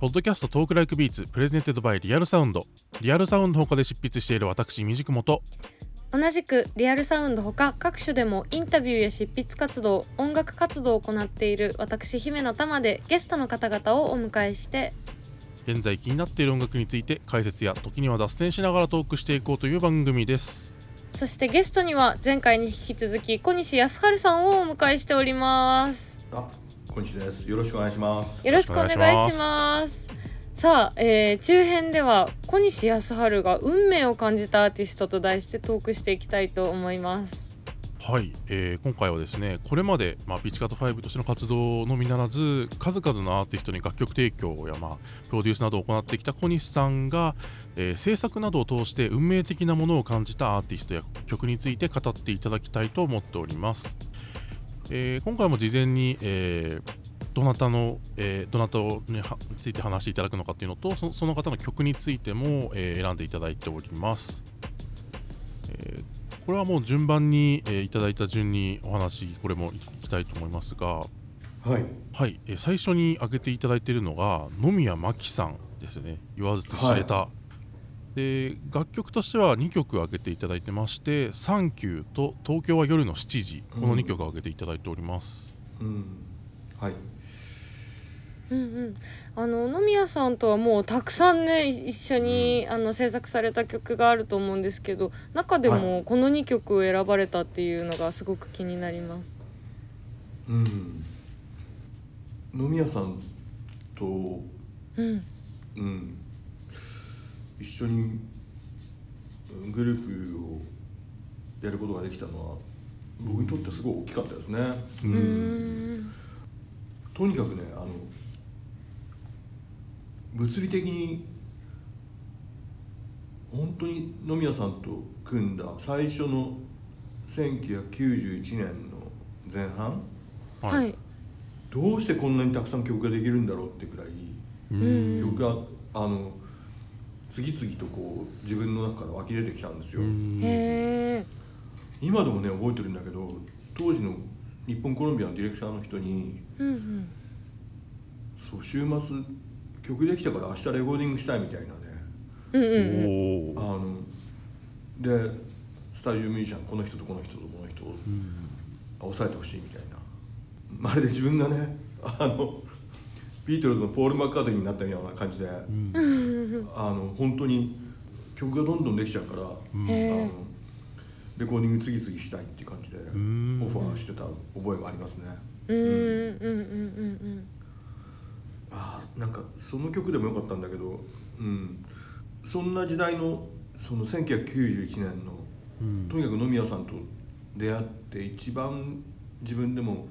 ポッドキャスト Talk Like Beats presented by Real Sound。リアルサウンド他で執筆している私 imdkm と。同じくリアルサウンドほか各種でもインタビューや執筆活動音楽活動を行っている私姫乃たまでゲストの方々をお迎えして。現在気になっている音楽について解説や時には脱線しながらトークしていこうという番組です。そしてゲストには前回に引き続き小西康陽さんをお迎えしております。あ、こんにちはです。よろしくお願いします。よろしくお願いしますさあ、えー中編では小西康晴が運命を感じたアーティストと題してトークしていきたいと思いますはい、えー今回はですねこれまで、まあ、ピッチカート5としての活動のみならず数々のアーティストに楽曲提供や、まあ、プロデュースなどを行ってきた小西さんが、えー制作などを通して運命的なものを感じたアーティストや曲について語っていただきたいと思っております、えー今回も事前に、えーどなたの、えーどなたにはついて話していただくのかっていうのとそその方の曲についても、えー選んでいただいております、えーこれはもう順番に、えーいただいた順にお話これも聞きたいと思いますがはい。はい、えー最初に挙げていただいているのが野宮真紀さんですね。言わずと知れた、で楽曲としては2曲挙げていただいてまして「サンキュー」と「東京は夜の7時」この2曲挙げていただいております、うん。はい。うんうん、あの野宮さんとはもうたくさんね一緒に、あの制作された曲があると思うんですけど中ではもこの2曲を選ばれたっていうのがすごく気になります。うん。飲み屋さんと、うん、うん。一緒にうんグループをやることができたのは僕にとってすごい大きかったですね。とにかくねあの物理的に本当に野宮さんと組んだ最初の1991年の前半はい、どうしてこんなにたくさん曲ができるんだろうってくらい曲があの次々とこう自分の中から湧き出てきたんですよ。今でもね覚えてるんだけど当時の日本コロンビアのディレクターの人にうんうん。そう週末曲できたから明日レコーディングしたいみたいなね。うんうんうん。あのでスタジオミュージシャンこの人とこの人とこの人をうん。抑えてほしいみたいな。まるで自分がねあのビートルズのポール・マッカートニーになったような感じで、うん。あの本当に曲がどんどんできちゃうから、うんあのレコーディング次々したいっていう感じでオん。ファーしてた覚えがありますね。うん。うん。うん。うん。あーなんかその曲でもよかったんだけど、うん、そんな時代のその1991年のうん。とにかく野宮さんと出会って一番自分でも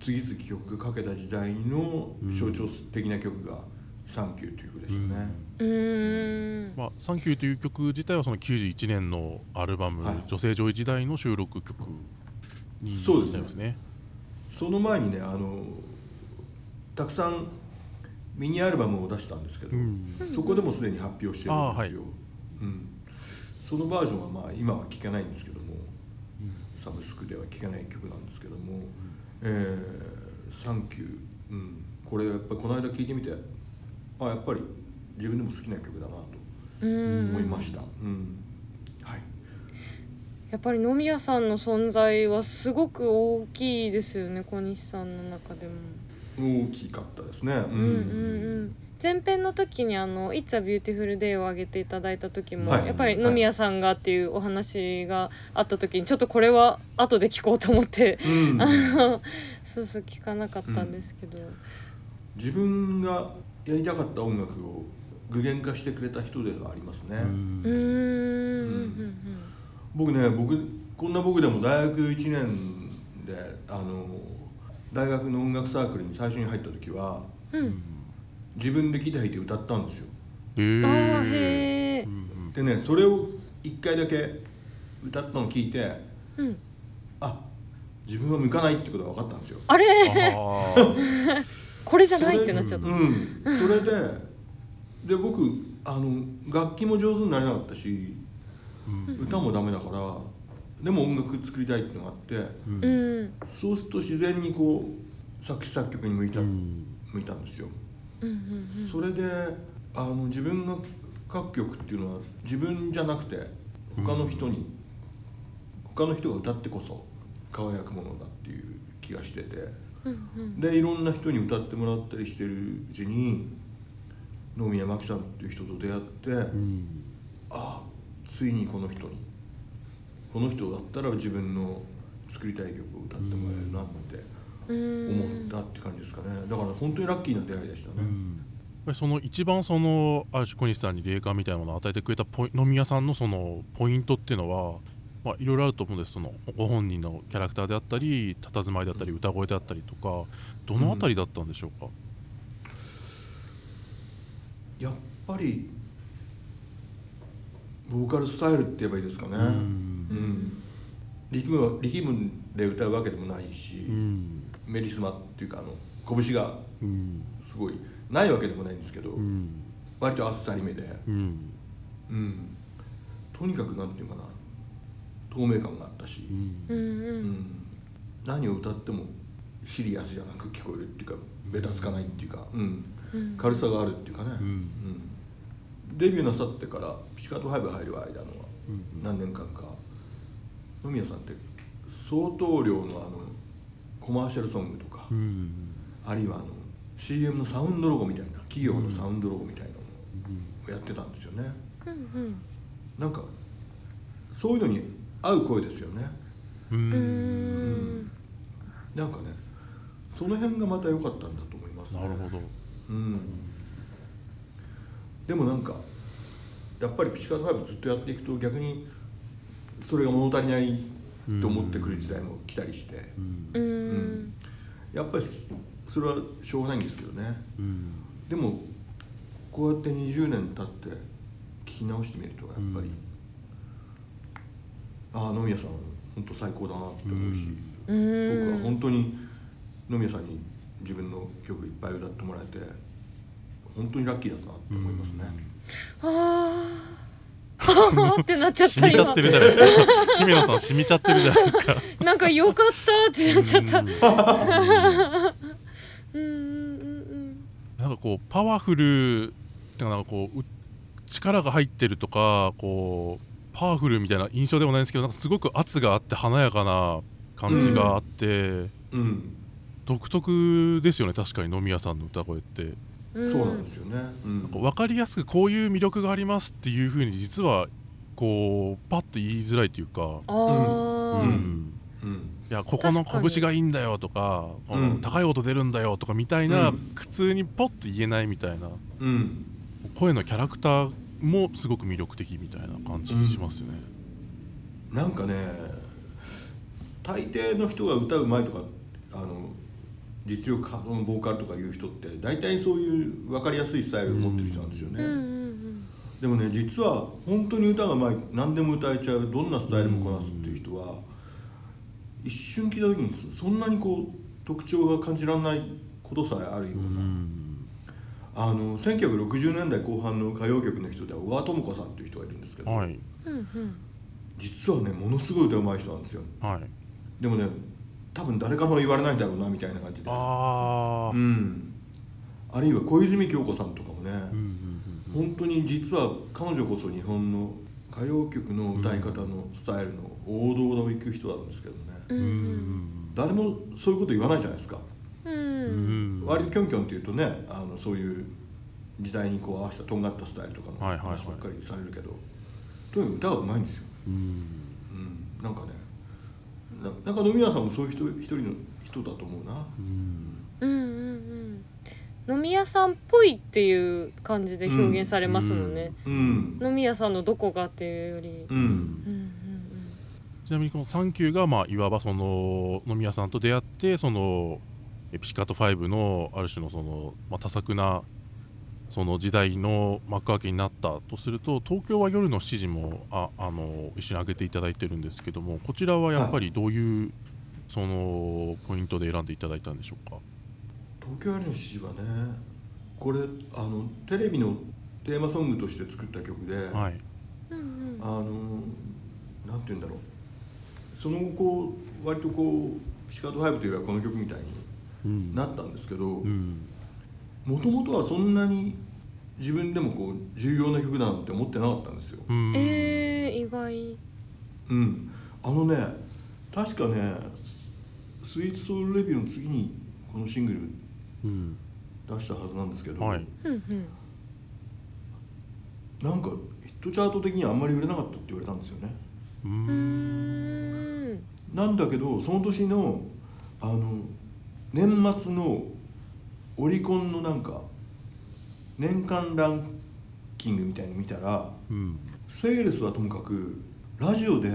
次々曲が書けた時代の象徴的な曲が「サンキュー」という曲でしたね。うん。まあ、サンキューという曲自体はその91年のアルバム、はい。女性上位時代の収録曲にそうですね。なりますね。その前にねあのたくさんミニアルバムを出したんですけど、うん。そこでもすでに発表してるんですよ、あーはい。うん、そのバージョンはまあ今は聴けないんですけども、サブスクでは聴けない曲なんですけども「えーサンキュー」うん、これやっぱりこの間聴いてみてあやっぱり自分でも好きな曲だなとうん。思いました、うん。はい、やっぱり野宮さんの存在はすごく大きいですよね小西さんの中でも。大きかったですね、ううんうんうん前編の時にあの「It's a Beautiful Day」を挙げていただいた時も、はい。やっぱり野宮さんがっていうお話があった時にちょっとこれは後で聞こうと思って、うん。あのそうそう聞かなかったんですけど、自分がやりたかった音楽を具現化してくれた人ではありますね、うん。うーん。うん僕ね僕こんな僕でも大学1年であの大学の音楽サークルに最初に入った時はうんうん自分でギター弾いて歌ったんですよ。へー。あーへー。うんでねそれを1回だけ歌ったのを聞いてうん。あ自分は向かないってことが分かったんですよ。あれ？これじゃないってなっちゃった。うん、それでで僕あの楽器も上手になれなかったしうん。歌もダメだからでも音楽作りたいっていうのがあってうん。うん。そうすると自然にこう作詞作曲に向いた、うん。向いたんですよそれであの自分が書く曲っていうのは自分じゃなくて他の人に、他の人が歌ってこそ輝くものだっていう気がしてて。うんうん。でいろんな人に歌ってもらったりしてるうちに能宮真紀さんっていう人と出会って、うん。ああついにこの人にこの人だったら自分の作りたい曲を歌ってもらえるなってうん。思ったって感じですかね。だから本当にラッキーな出会いでしたね、うん。その一番そのある種小西さんに霊感みたいなものを与えてくれたポイ飲み屋さんのそのポイントっていうのはまあいろいろあると思うんです。そのご本人のキャラクターであったり佇まいであったり歌声であったりとかどのあたりだったんでしょうか、やっぱりボーカルスタイルって言えばいいですかね、うん。うん。力むは力むで歌うわけでもないし、うんメリスマっていうかあの拳がうん。すごいないわけでもないんですけど、うん。割とあっさりめで、うん。うん、とにかくなんていうかな。透明感があったし、うん。うん何を歌ってもシリアスじゃなく聞こえるっていうかべたつかないっていうか、うん、うん。軽さがあるっていうかね、うん。うん。デビューなさってからピチカート5入る間のはうん。何年間か野宮さんって相当量のあのコマーシャルソングとか、うん。あるいはあの CM のサウンドロゴみたいな企業のサウンドロゴみたいなのをやってたんですよね。うんうん。なんかそういうのに合う声ですよね。うん。うーん。なんかねその辺がまた良かったんだと思いますね。なるほど。うん。でもなんかやっぱりピチカート5ずっとやっていくと逆にそれが物足りないと思ってくる時代も来たりして、うん。うーん。やっぱりそれはしょうがないんですけどね。うん。でもこうやって20年経って聞き直してみるとやっぱり、ああ野宮さん本当最高だなって思うし、うーん僕は本当に野宮さんに自分の曲いっぱい歌ってもらえて本当にラッキーだったなって思いますね、あーあーってなっちゃった今染みちゃってるじゃないですか。姫野さん染みちゃってるじゃないですか。なんか良かったってなっちゃった。うんうんうんうん。なんかこうパワフルってかなんかこうう力が入ってるとかこうパワフルみたいな印象でもないんですけどなんかすごく圧があって華やかな感じがあって、うん。独特ですよね確かに飲み屋さんの歌声って。うんそうなんですよね、うん。なんか分かりやすくこういう魅力がありますっていう風に実はこうパッと言いづらいというか、うん。うん。いやここの拳がいいんだよとか、うん。高い音出るんだよとかみたいな、うん。普通にポッと言えないみたいなうん。声のキャラクターもすごく魅力的みたいな感じしますよね。なんかね大抵の人が歌うまいとかあの実力派のボーカルとかいう人って大体そういう分かりやすいスタイルを持ってる人なんですよね、うんうんでもね実は本当に歌がうまい何でも歌えちゃうどんなスタイルもこなすっていう人は一瞬聞いた時にそそんなにこう特徴が感じられないことさえあるような、うんあの1960年代後半の歌謡曲の人では小川智子さんという人がいるんですけど、はい。うんうん。実はねものすごい歌うまい人なんですよ。はい。でもね多分誰からも言われないだろうなみたいな感じで。ああ、ううん。んあるいは小泉京子さんとかもね、うんうん本当に実は彼女こそ日本の歌謡曲の歌い方のスタイルの王道を行く人なんですけどね、うん。ううんん誰もそういうこと言わないじゃないですか、ううん。ん割とキョンキョンっていうとねあのそういう時代にこう合わせたとんがったスタイルとかのはいはいはい。話ばっかりされるけど、とにかく歌がうまいんですよ、うん。うん、なんかねななんか飲み屋さんもそういう人一人の人だと思うな。うん。うんうんうん。飲み屋さんっぽいっていう感じで表現されますもんね、うん。飲み屋さんのどこがっていうより、ううん。んちなみにこの「サンキューがまあいわばその飲み屋さんと出会ってそのえピチカート5のある種のその、まあ、多作なその時代の幕開けになったとすると東京は夜の7時もああの一緒に上げていただいてるんですけどもこちらはやっぱりどういう、そのポイントで選んでいただいたんでしょうか？東京よりの指示はねこれあのテレビのテーマソングとして作った曲で、はい。うんうん。あのなんて言うんだろう。その後こう割とこう「ピチカート5」といえばこの曲みたいにうん。なったんですけど、うんもともとはそんなに自分でもこう重要な曲だなんて思ってなかったんですよ。うん。えー、意外。うん、あのね確かね「スイーツソウルレビュー」の次にこのシングルうん。出したはずなんですけど、はい。うんうん。なんかヒットチャート的にはあんまり売れなかったって言われたんですよね。うん。なんだけどその年のあの年末のオリコンのなんか年間ランキングみたいに見たらうん。セールスはともかくラジオで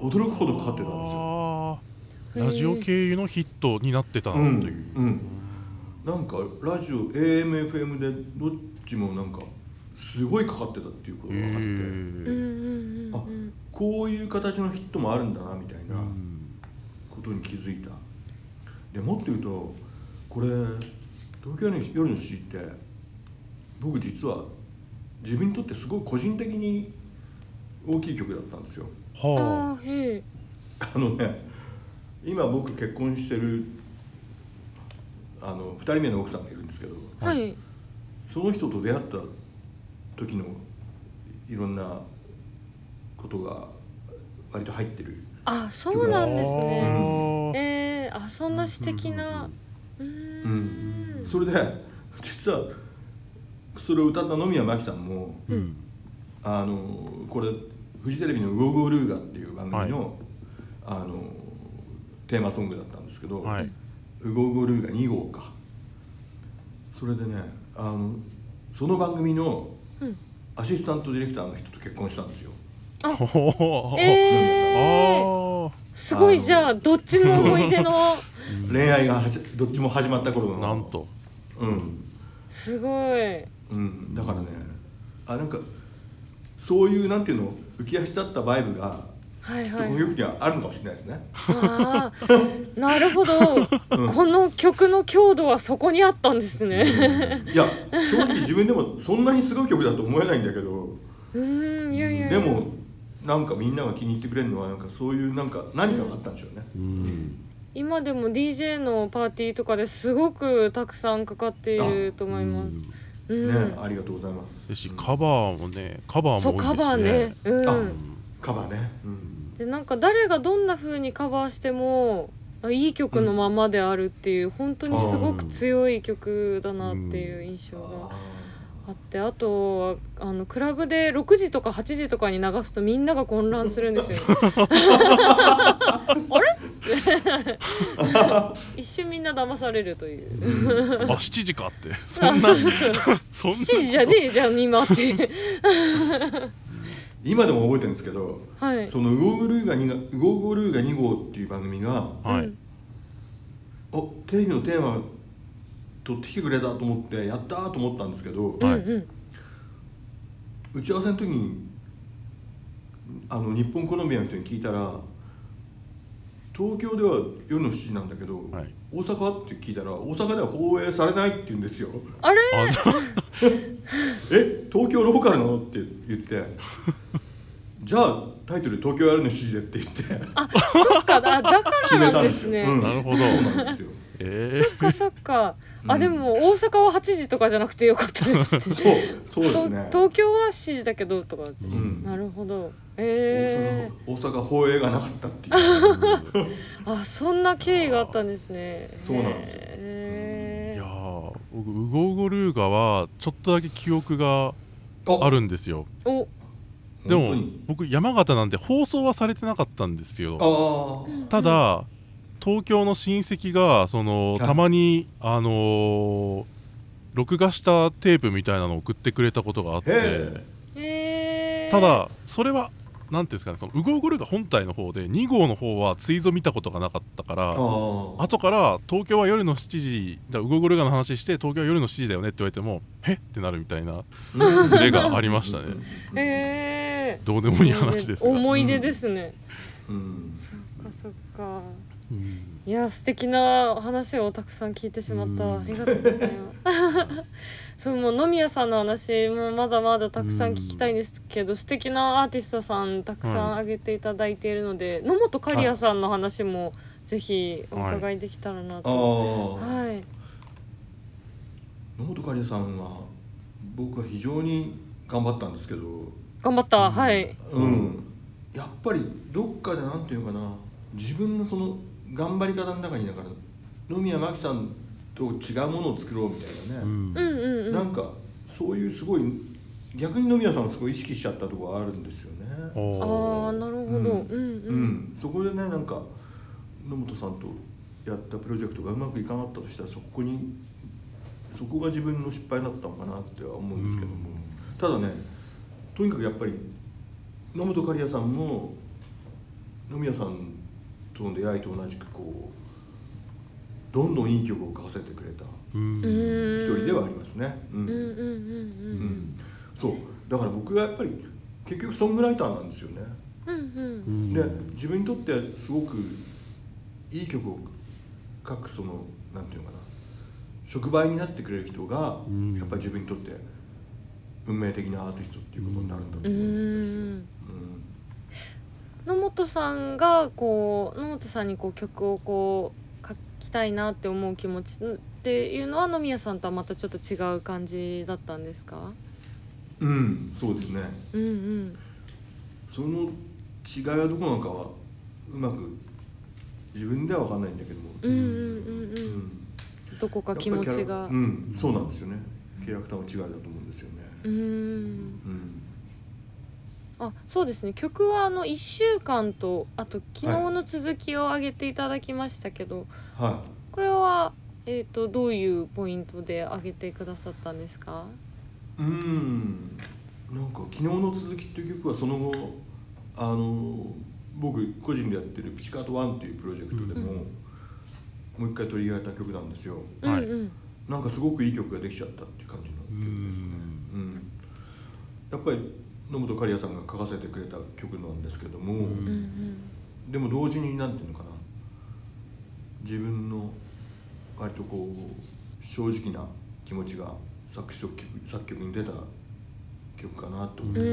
驚くほどかかってたんですよ。ラジオ経由のヒットになってたとうんいう、うん、なんかラジオ AMFM でどっちもなんかすごいかかってたっていうことが分かって、うんうんへうんあうん。こういう形のヒットもあるんだなみたいーなことに気づいた。でもっと言うとこれ「東京の夜の七時」って僕実は自分にとってすごい個人的に大きい曲だったんですよ。はあ。あのね今僕結婚してるあの2人目の奥さんがいるんですけどはい。その人と出会った時のいろんなことが割と入ってる。あそうなんですね。ねえー、あそんな素敵なうーうんん。それで実はそれを歌った野宮真紀さんもうん。あのこれフジテレビの「ウゴゴルーガ」っていう番組の,、あのテーマソングだったんですけど、はい。ウゴゴルーガ2号か。それでねあのその番組のうん。アシスタントディレクターの人と結婚したんですよ、ほほほえー、あすごいじゃあどっちも思い出の。恋愛がどっちも始まった頃の。あなんと。うん。すごい。うん、だからねあなんかそういうなんていうの浮き足立ったバイブが、はいはい。この曲にはあるのかもしれないですね。ああなるほど、この曲の強度はそこにあったんですね。いや正直自分でもそんなにすごい曲だと思えないんだけど。うーんいやいやいや。でもなんかみんなが気に入ってくれるのはなんかそういうなんか何かがあったんでしょうね。うん。今でも DJ のパーティーとかですごくたくさんかかっていると思います。うん、ね、ありがとうございます。ですしカバーもねカバーも多いですしバーね。うん。あカバーね。うん、でなんか誰がどんな風にカバーしてもあいい曲のままであるっていう、本当にすごく強い曲だなっていう印象がああってあとはあのクラブで6時とか8時とかに流すとみんなが混乱するんですよ。あれ？一瞬みんな騙されるという。あ7時かって。そんあなそうそうそう。そんな7時じゃねえじゃん今って。今でも覚えてるんですけど、はい。そのウゴゴルーガ2がウゴゴルーガ2号っていう番組が、はい、うん。おテレビのテーマ取ってきてくれたと思ってやったーと思ったんですけど、はい。うんうん。打ち合わせの時にあの日本コロンビアの人に聞いたら東京では夜の7時なんだけど、はい。大阪はって聞いたら大阪では放映されないって言うんですよ。あれ？え東京ローカルなの？って言って。じゃあタイトル「東京夜の7時で」って言って。あそっか。あだからなんですね。うん。なるほど。そうなんですよ。えそっかそっか。あうん。でも大阪は8時とかじゃなくてよかったです。ね。そうそうですとね東京は7時だけどとか。うん。なるほど。大え阪大阪放映がなかったっていう。え あそんな経緯があったんですね。そうなんですよ。へー。いやー僕ウゴウゴルーガはちょっとだけ記憶があ。るんですよ。お。でも僕山形なんで放送はされてなかったんですよ。ああただ東京の親戚がそのはい。たまにあのー録画したテープみたいなのを送ってくれたことがあってへえ。ー、ただそれはなんていうんですかねそのウゴウゴルーガ本体の方で2号の方はツイート見たことがなかったから後から東京は夜の7時だウゴゴルガの話して東京は夜の7時だよねって言われてもえっ？てなるみたいなうん。ズレがありましたね。えどうでもいい話ですが、思い出ですね。うん。そっかそっか。うん。いや素敵な話をたくさん聞いてしまった、うん。ありがとうございます。そうもう野宮さんの話もまだまだたくさん聞きたいんですけど、素敵なアーティストさんたくさんはい挙げていただいているので、野本刈谷さんの話もぜひお伺いできたらなあと、あはい。野本刈谷さんは僕は非常に頑張ったんですけど、頑張った、はい。うん。やっぱりどっかでなんていうのかな。自分のその頑張り方の中にだから野宮真紀さんと違うものを作ろうみたいなね、うんうんうん。うんなんかそういうすごい逆に野宮さんをすごい意識しちゃったところがあるんですよね。ああなるほど。うん。ううん。ん。そこでねなんか野本さんとやったプロジェクトがうまくいかなかったとしたらそこにそこが自分の失敗だったのかなっては思うんですけども、ただねとにかくやっぱり野本刈谷さんも野宮さんとの出会いと同じくこうどんどんいい曲を書かせてくれたうん。うん一人ではありますね。うん。うんうんうんううん。んそう。だから僕がやっぱり結局ソングライターなんですよね。うんうん。うんで自分にとってすごくいい曲を書くそのなんていうのかな。触媒になってくれる人が、うん。やっぱり自分にとって運命的なアーティストっていうことになるんだとう思うんんですよ。野本さんがこう野本さんにこう曲をこう書きたいなって思う気持ちっていうのは野宮さんとはまたちょっと違う感じだったんですか？うん、うん、そうですね。うんうん。その違いはどこなのかはうまく自分では分かんないんだけども、うんうんうんううん。んどこか気持ちが。うん、そうなんですよね。キャラクターの違いだと思うんですよね。うん。うん、あそうですね。曲はあの1週間とあと昨日の続きを上げていただきましたけど、はこれは、えー、とどういうポイントで上げてくださったんですか？い。うん、なんか昨日の続きっていう曲はその後あの僕個人でやってるピチカートワンっていうプロジェクトでも、もう一回取り上げた曲なんですよ。はいうん。うんなんかすごくいい曲ができちゃったっていう感じの曲ですね。うん、やっぱり野本刈谷さんが書かせてくれた曲なんですけども、うんでも同時に何ていうのかな自分の割とこう正直な気持ちが作詞作曲作曲に出た曲かなと思ういますね。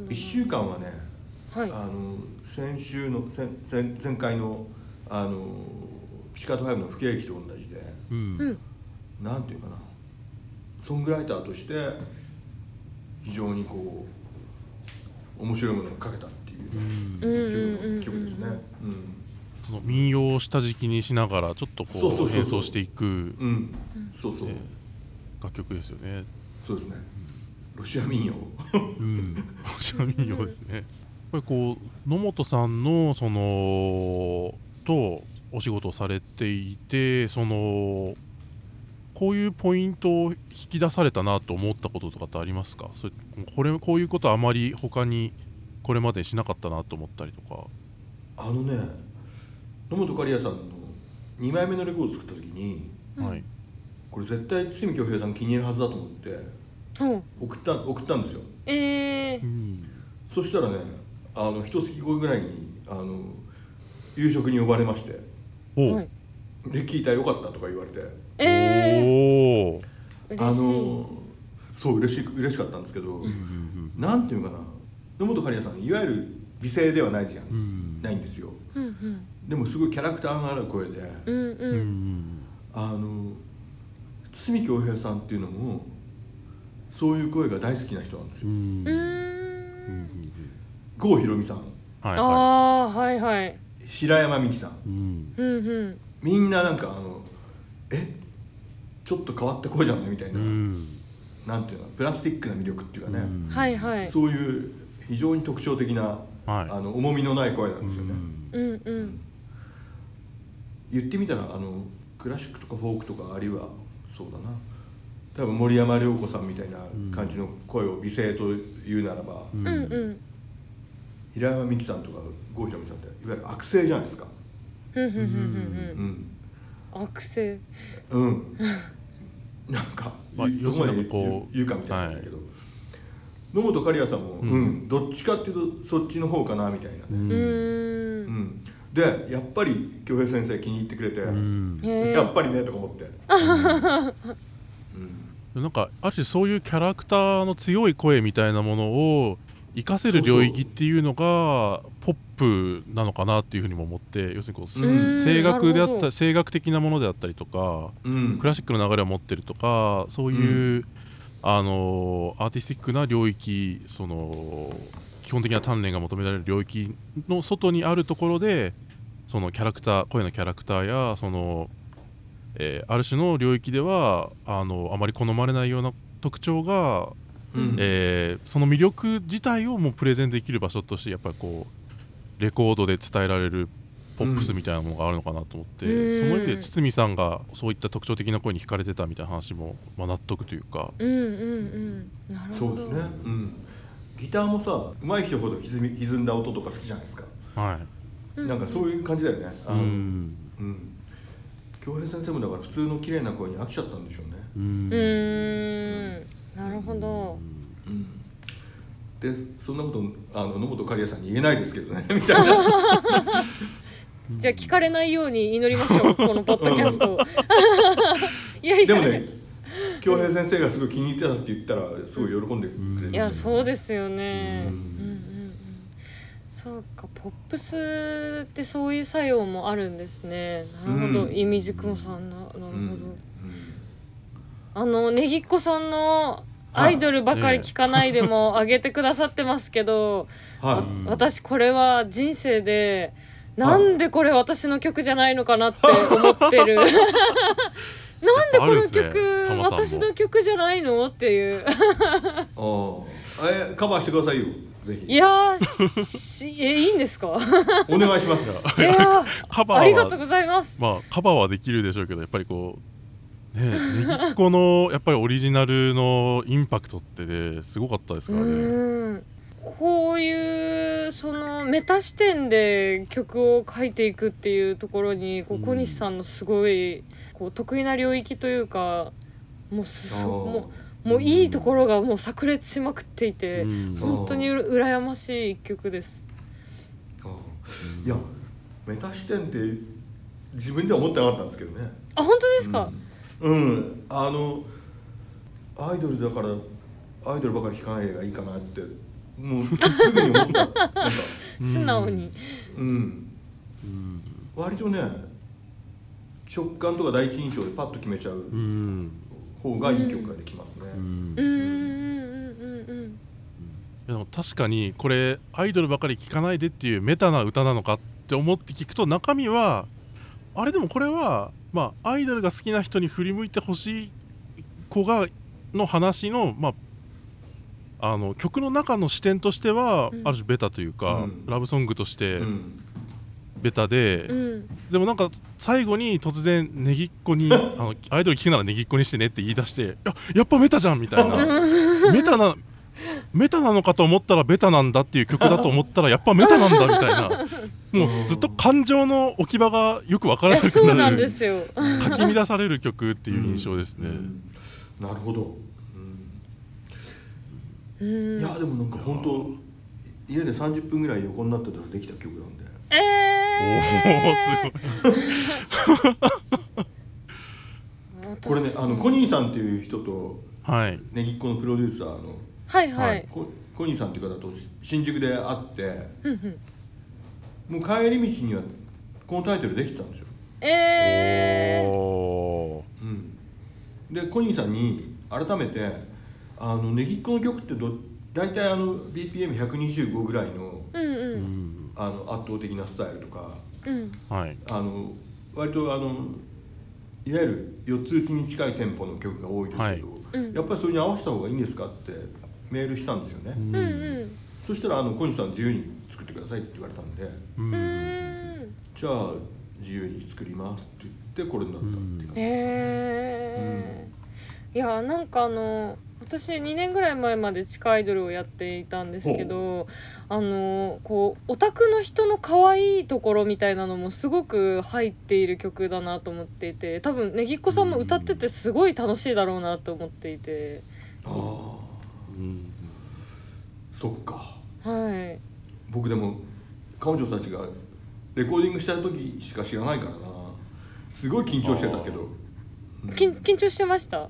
ーん。1週間はね、はい。あの先週の先前前回のあのピチカート5の不景気と同じでうんうん。なんていうかなソングライターとして非常にこう面白いものを書けたっていううんうん曲,、曲ですね。うんその民謡を下敷きにしながらちょっとこそうそうそうそうう変装していくうん、そうそう、え楽曲ですよね。そうですね。ロシア民謡。うん、ロシア民謡ですね。やっぱりこう野本さんのそのとお仕事をされていてそのこういうポイントを引き出されたなと思ったこととかってありますか？それこれこういうことはあまり他にこれまでしなかったなと思ったりとか。あのね、野本刈谷さんの2枚目のレコード作った時に、うんはい、これ絶対堤恭平さん気に入るはずだと思ってう。ん送った送ったんですよ。えー。うん。そしたらね、あの一月後ぐらいにあの夕食に呼ばれまして、おはい。で聞いたらよかったとか言われて、えおー。ー、あのそう嬉しい嬉しかったんですけど、なんていうかな、野本刈谷さんいわゆる美声ではないじゃん、うんないんですよ。うんうん。でもすごいキャラクターのある声で、あの堤恭平さんっていうのもそういう声が大好きな人なんですよ。郷ひろみさん、はいはああーはいはい。平山美樹さん、いうん。うんうん。みんななんかあのえ？ちょっと変わった声じゃないみたいな、うん。なんていうの？プラスティックな魅力っていうかね、うん。はいはい。そういう非常に特徴的な、はい。あの重みのない声なんですよね。うん。うんうん。言ってみたらあのクラシックとかフォークとかあるいはそうだな。多分森山良子さんみたいな感じの声を美声と言うならば、うん。うんうん。平山美樹さんとか郷ひろみさんっていわゆる悪声じゃないですか。うん。悪性。うん、なんか、まあそこまで言う言うかみたいなんだけど、野本刈谷さんも、うん。うんどっちかっていうとそっちの方かなみたいなね、ううん。ーうん。んでやっぱり京平先生気に入ってくれて、うん。やっぱりねとか思って、うん。なんかある種そういうキャラクターの強い声みたいなものを活かせる領域っていうのがポップなのかなっていうふうにも思って要するにこう、うん。声楽であった声楽的なものであったりとかうん。クラシックの流れを持ってるとかそういう、あのアーティスティックな領域その基本的な鍛錬が求められる領域の外にあるところでそのキャラクター声のキャラクターやその、えーある種の領域ではあのあまり好まれないような特徴がうん。えーその魅力自体をもうプレゼンできる場所としてやっぱりこうレコードで伝えられるポップスみたいなものがあるのかなと思って、うん。その意味で堤さんがそういった特徴的な声に惹かれてたみたいな話も、まあ、納得というか、うんうんうん。なるほど。そうですね、うん、ギターもさ上手い人ほど歪み歪んだ音とか好きじゃないですか、はい、うん。なんかそういう感じだよね。あうのん。うん。京平先生もだから普通の綺麗な声に飽きちゃったんでしょうね、うん。うーんなるほど。うん、でそんなことあの野本刈谷さんに言えないですけどね みたいな。じゃあ聞かれないように祈りましょうこのポッドキャストを。いやいや。でもね京平先生がすごい気に入ってたって言ったらすごい喜んでくれるんですよいやそうですよね。ううんんうんうん。そうかポップスってそういう作用もあるんですね。なるほど。うん。イミジクモさんななるほど、あのねぎっこさんのアイドルばかり聞かないでも上げてくださってますけど、はわ私これは人生でなんでこれ私の曲じゃないのかなって思ってる。なんでこの曲タマさんも。私の曲じゃないのっていう。いああ。えカバーしてくださいよぜひ。いやーしえいいんですか？お願いしますいやー カバーありがとうはございます、まあカバーはできるでしょうけどやっぱりこうねねぎっこのやっぱりオリジナルのインパクトってねすごかったですうからね。こういうそのメタ視点で曲を書いていくっていうところにこううん小西さんのすごいこう得意な領域というかもうすもうもういいところがもう炸裂しまくっていて、うん。本当にうら羨ましい一曲です。いやメタ視点って自分では思ってなかったんですけどね。あ本当ですか、うん、うん。あのアイドルだからアイドルばかり聴かないがいいかなってもうすぐに思った。なんか素直に。うん。うん。割とね直感とか第一印象でパッと決めちゃううん方がいい曲ができますね、うん。うん。うん。うん。うん。うん。いやでも確かにこれアイドルばかり聴かないでっていうメタな歌なのかって思って聞くと中身はあれでもこれはまあアイドルが好きな人に振り向いてほしい子がの話のまああの曲の中の視点としては、うん。ある種ベタというか、うん。ラブソングとしてうん。ベタで、うん。でもなんか最後に突然ねぎっこにあのアイドル聴くならねぎっこにしてねって言い出していややっぱメタじゃんみたいな。メタなメタなのかと思ったらベタなんだっていう曲だと思ったらやっぱメタなんだみたいな もうずっと感情の置き場がよくわからなくいや そうななんるですよ。かき乱される曲っていう印象ですね。うんなるほど、うんうんいやでもなんか本当家で30分ぐらい横になってたらできた曲なんでおえおすごい。ー、これねあのコニーさんっていう人とはい。ねぎっこのプロデューサーのはいははい。い。ココニーさんっていう方と新宿で会ってうんうん。もう帰り道にはこのタイトルできてたんですよ、えー、おー。うん、でコニーさんに改めてあのねぎっこの曲ってど大体あの BPM125 ぐらいのうんううん。ん。あの圧倒的なスタイルとかうん。はい。あの割とあのいわゆる4つ打ちに近いテンポの曲が多いですけど、はい。うん。やっぱりそれに合わせた方がいいんですかってメールしたんですよね、うん。うんうんそしたらあの小西さん自由に作ってくださいって言われたんで。ううん。んじゃあ自由に作りますって言ってこれになったっていう。感じ、えー。いやなんかあの私2年ぐらい前まで地下アイドルをやっていたんですけどあのこうオタクの人の可愛いところみたいなのもすごく入っている曲だなと思っていて多分ねぎっこさんも歌っててすごい楽しいだろうなと思っていて。ああうんそっか。はい。僕でも彼女たちがレコーディングした時しか知らないからな。すごい緊張してたけど、うん緊緊張してました？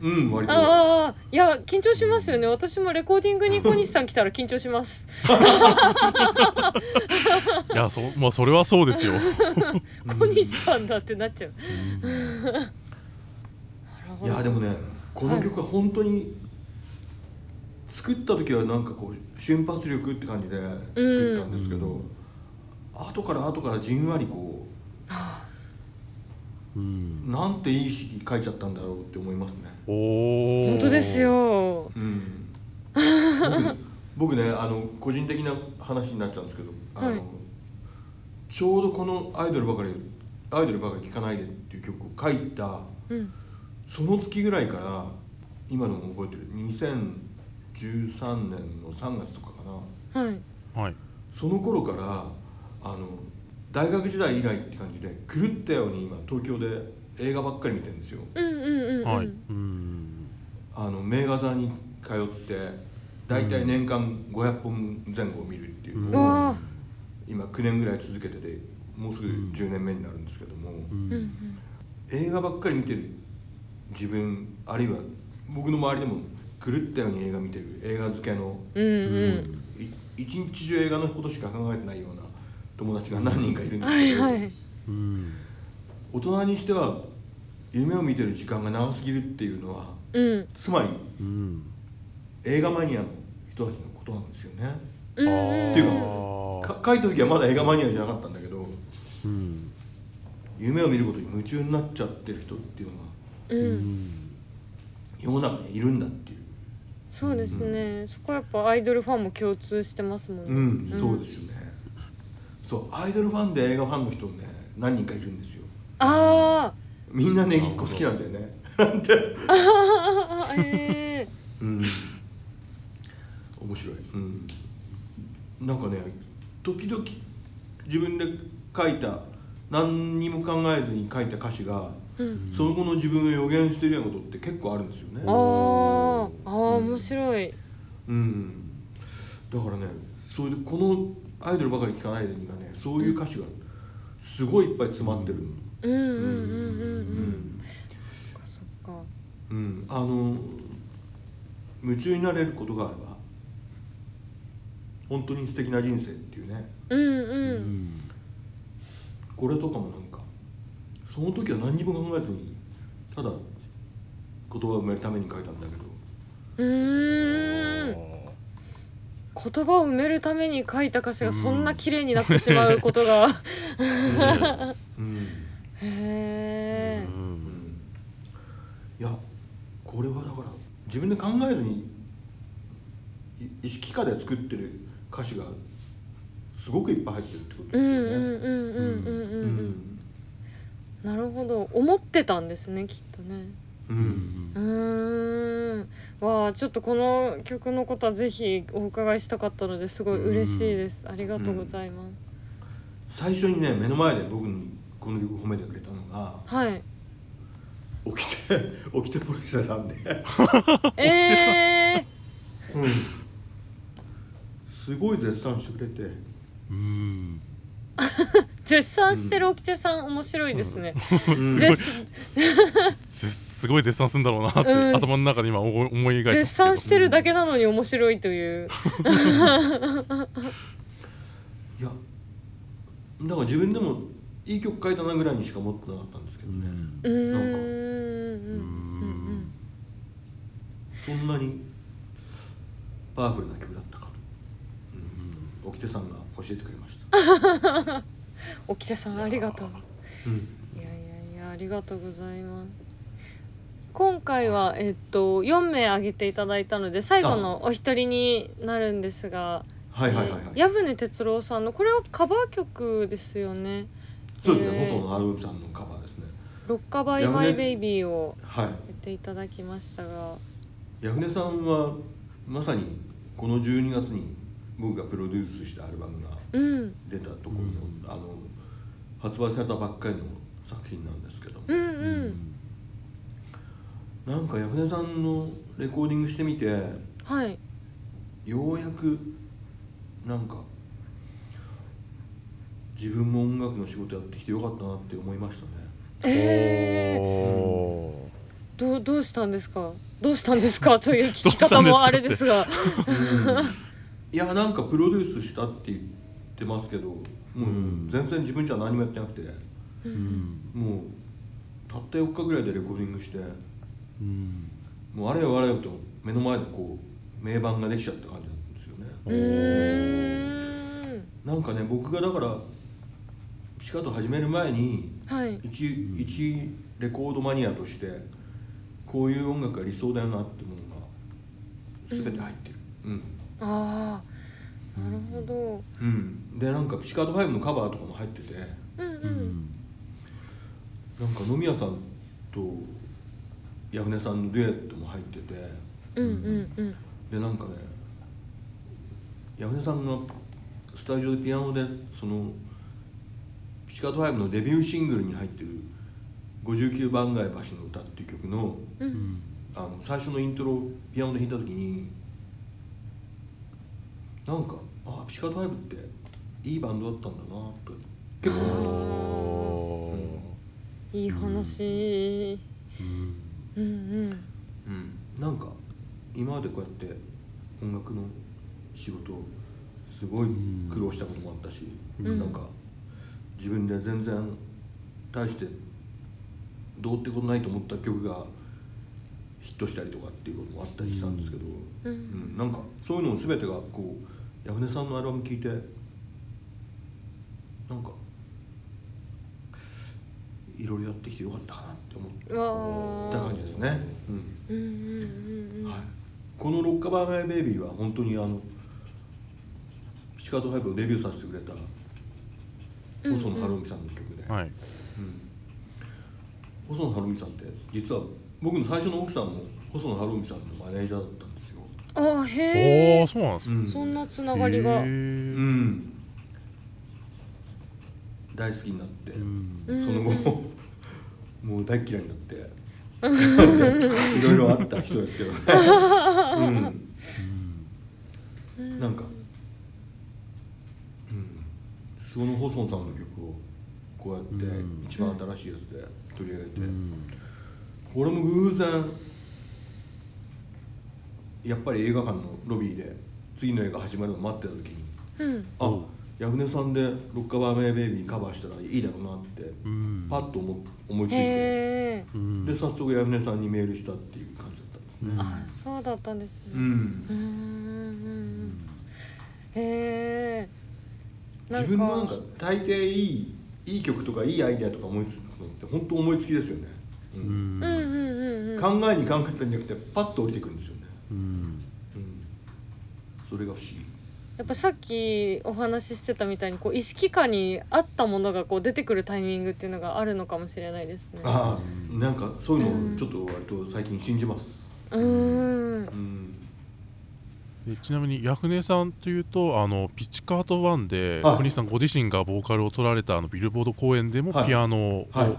うん割と。ああいや緊張しますよね。私もレコーディングに小西さん来たら緊張します。いやそ,、まあ、それはそうですよ。小西さんだってなっちゃう。いやでもねこの曲は本当に作った時はなんかこう瞬発力って感じで作ったんですけど、後から後からじんわりこうんうなんていい詩書いちゃったんだろうって思いますね。おお本当ですよ。うん、僕 僕ねあの個人的な話になっちゃうんですけど、あのはい。ちょうどこのアイドルばかり「アイドルばかり聴かないで」っていう曲を書いたうん。その月ぐらいから今のも覚えてる2013年の3月とかかな。はい。はい。その頃からあの大学時代以来って感じで狂ったように今東京で映画ばっかり見てるんですよ。うんうんうんうん。はい。うん。あの名画座に通って大体年間500本前後を見るっていう。のを、わあ今9年ぐらい続けててもうすぐうん。10年目になるんですけども、うん。うんうん。映画ばっかり見てる自分あるいは僕の周りでも狂ったように映画見てる映画漬けの。うんうん。い一日中映画のことしか考えてないような友達が何人かいるんですはいけど、はいうん。大人にしては夢を見てる時間が長すぎるっていうのはうん。つまりうん。映画マニアの人たちのことなんですよね。っていうかか書いた時はまだ映画マニアじゃなかったんだけどうん。夢を見ることに夢中になっちゃってる人っていうのが世の中にいるんだっていうそうですね。そこはやっぱアイドルファンも共通してますもんね。うん、そうですよね。そうアイドルファンで映画ファンの人ね何人かいるんですよ。あみんなネギっ子好きなんだよね。なんてー。あーえうん。面白い。うん。なんかね時々自分で書いた何にも考えずに書いた歌詞がーうん。その後の自分を予言してるようなことって結構あるんですよね。あーあー面白い。うん。だからねそれでこの「アイドルばかり聴かないで」にはねそういう歌詞がすごいいっぱい詰まってるうんうんうんうん。ううん。んそっかそっか。うん。あの夢中になれることがあれば本当に素敵な人生っていうね。うんううんん。これとかもなんかその時は何にも考えずにただ言葉を埋めるために書いたんだけどうーん。言葉を埋めるために書いた歌詞がそんな綺麗になってしまうことが。うん。へえうん。いやこれはだから自分で考えずにい意識下で作ってる歌詞がすごくいっぱい入ってるってことですよね。うんうんうんうんうんうん。うん。なるほど。思ってたんですねきっとね。うん。うーんわあちょっとこの曲のことはぜひお伺いしたかったのですごい嬉しいです。ありがとうございます。最初にね目の前で僕にこの曲褒めてくれたのがはい。起きて起きてプロデューサーさんで、ええうん、すごい絶賛してくれて。うん。絶賛してるおきてさん面白いですね、うん。絶 すすごい絶賛するんだろうなって、うん。頭の中で今思い描いて絶賛してるだけなのに面白いという。いやだから自分でもいい曲書いたなぐらいにしか思ってなかったんですけどね、うーん。なんかうんうんそんなにパワフルな曲だったかと、うん、沖手さんが教えてくれました、おきてさんありがとう。うん。いやいやいやありがとうございます今回はえっと4名挙げていただいたので最後のお一人になるんですがはいはいはいはい、えー矢船哲郎さんのこれはカバー曲ですよね。そうですね、えー。細野晴臣さんのカバーですね「ロッカバイマイベイビー」をはい。やっていただきましたが。矢船さんはまさにこの12月に僕がプロデュースしたアルバムがうん。出たところの、あの発売されたばっかりの作品なんですけども、うん。うんなんか矢船さんのレコーディングしてみてはい。ようやくなんか自分も音楽の仕事やってきてよかったなって思いましたね。えー、おどうどうしたんですか？どうしたんですか？という聞き方もあれですが。いやなんかプロデュースしたって言ってますけどもううん。全然自分じゃ何もやってなくてうん。もうたった4日ぐらいでレコーディングしてうんもうあれよあれよと目の前でこう名盤ができちゃった感じなんですよね。なんかね僕がだからピチカート始める前にはい。一一レコードマニアとしてこういう音楽が理想だよなってものが全て入ってる。うん、ああなるほど。うん。でなんかピチカート5のカバーとかも入ってて。うんううんん。なんか野宮さんと矢船さんのデュエットも入ってて。うんうんうん。でなんかね矢船さんがスタジオでピアノでそのピチカート5のデビューシングルに入ってる「59番街橋の歌」っていう曲のううん。んあの最初のイントロをピアノで弾いた時になんかあピチカート5っていいバンドだったんだなと結構思ったんですよいい話うん。うんうんうん、なんか今までこうやって音楽の仕事をすごい苦労したこともあったし、うん。なんか自分で全然大してどうってことないと思った曲がヒットしたりとかっていうこともあったりしたんですけど、うん。うん。なんかそういうの全てがこう矢船さんのアルバム聴いてなんかいろいろやってきてよかったかなって思った感じですね、うん。うんうんうんうんはい、この「ロッカバーマイベイビー」は本当にあのピチカートファイブをデビューさせてくれたうん細野晴臣さんの曲で、はい。うん。細野晴臣さんって実は僕の最初の奥さんも細野晴臣さんのマネージャーだったんですよ、あおへえーそうなんですか。うん。そんなつながりが。へうーん大好きになって、その後 もう大っ嫌いになっていろいろあった人ですけど。ね、うん、なんか、うん、その細野さんの曲をこうやってうん。一番新しいやつで取り上げて、うん。これも偶然やっぱり映画館のロビーで次の映画始まるのを待ってた時にうん。あ矢船さんで「ロッカバーメイベイビー」カバーしたらいいだろうなってうん。パッと思思いついて。で早速矢船さんにメールしたっていう感じだったんですね。うん。あそうだったんですね。うん。うんうんうんへえ自分のなんか大抵いいいい曲とかいいアイデアとか思いつくのって本当思いつきですよね、ううんん。うんうんうんうん。考えに考えたんじゃなくてパッと降りてくるんですよね、うん。うん、それが不思議やっぱさっきお話ししてたみたいにこう意識下にあったものがこう出てくるタイミングっていうのがあるのかもしれないですね。ああなんかそういうのをちょっと割と最近信じます。うーん。うん。でちなみにヤフネさんというとあのピチカート1ではい小西さんご自身がボーカルを取られたあのビルボード公演でもはい。ピアノを、はい。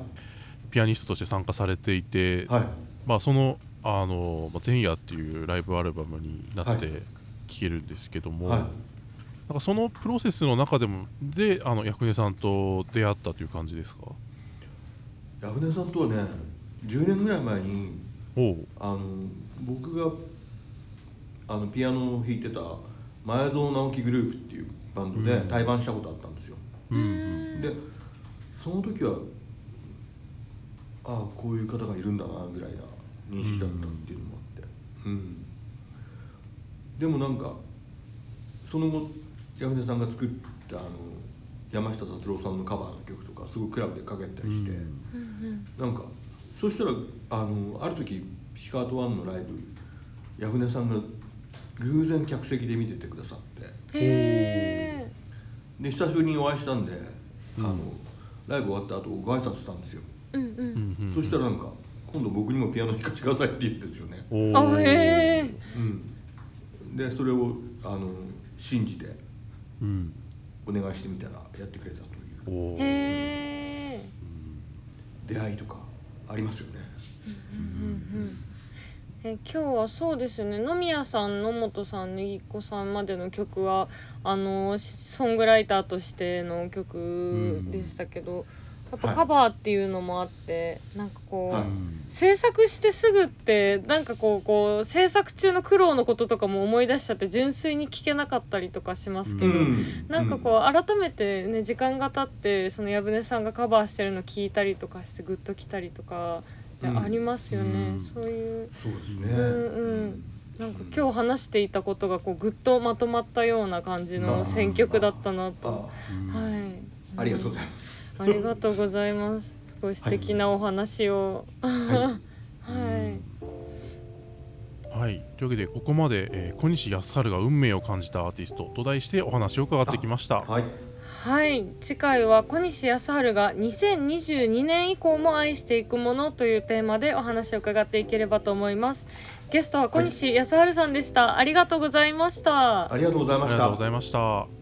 ピアニストとして参加されていて、はい。まあ、そのあのまあ前夜っていうライブアルバムになはい。って聴けるんですけども、はい。なんかそのプロセスの中でもであのヤフネさんと出会ったという感じですか？矢船さんとはね10年ぐらい前にあの僕があのピアノを弾いてた前園直樹グループっていうバンドでうん。対バンしたことあったんですよ、うん。でその時はああこういう方がいるんだなぐらいな認識だったっていうのもあって、うんでもなんかその後矢船さんが作ったあの山下達郎さんのカバーの曲とかすごいクラブでかけたりして、うなんかそしたらあのある時ピシカート1のライブ矢船さんが偶然客席で見ててくださって。で久しぶりにお会いしたんで、うん。あのライブ終わった後ご挨拶したんですよ、そしたらなんか今度僕にもピアノ弾かせてくださいって言うんですよね、おへえうん、でそれをあの信じてうん。お願いしてみたらやってくれたという。へえ出会いとかありますよね。うんうんえ今日はそうですよね。野宮さん野本さんねぎっこさんまでの曲はあのしソングライターとしての曲でしたけど、やっぱカバーっていうのもあってなんかこう、はい。制作してすぐってなんかこうこう制作中の苦労のこととかも思い出しちゃって純粋に聞けなかったりとかしますけど、なんかこう改めてね時間が経ってその矢舟さんがカバーしてるの聞いたりとかしてグッときたりとか、うん。ありますよね、うん。そういう。そうですね、うんうん。なんか今日話していたことがこうぐっとまとまったような感じの選曲だったなと、あはい、ありがとうございます、ありがとうございます。すごい素敵なお話を。はい。はい、というわけでここまで、えー小西康晴が運命を感じたアーティストと題してお話を伺ってきました。はいはい、次回は小西康晴が2022年以降も愛していくものというテーマでお話を伺っていければと思います。ゲストは小西康晴さんでした。ありがとうございました。ありがとうございましたありがとうございました。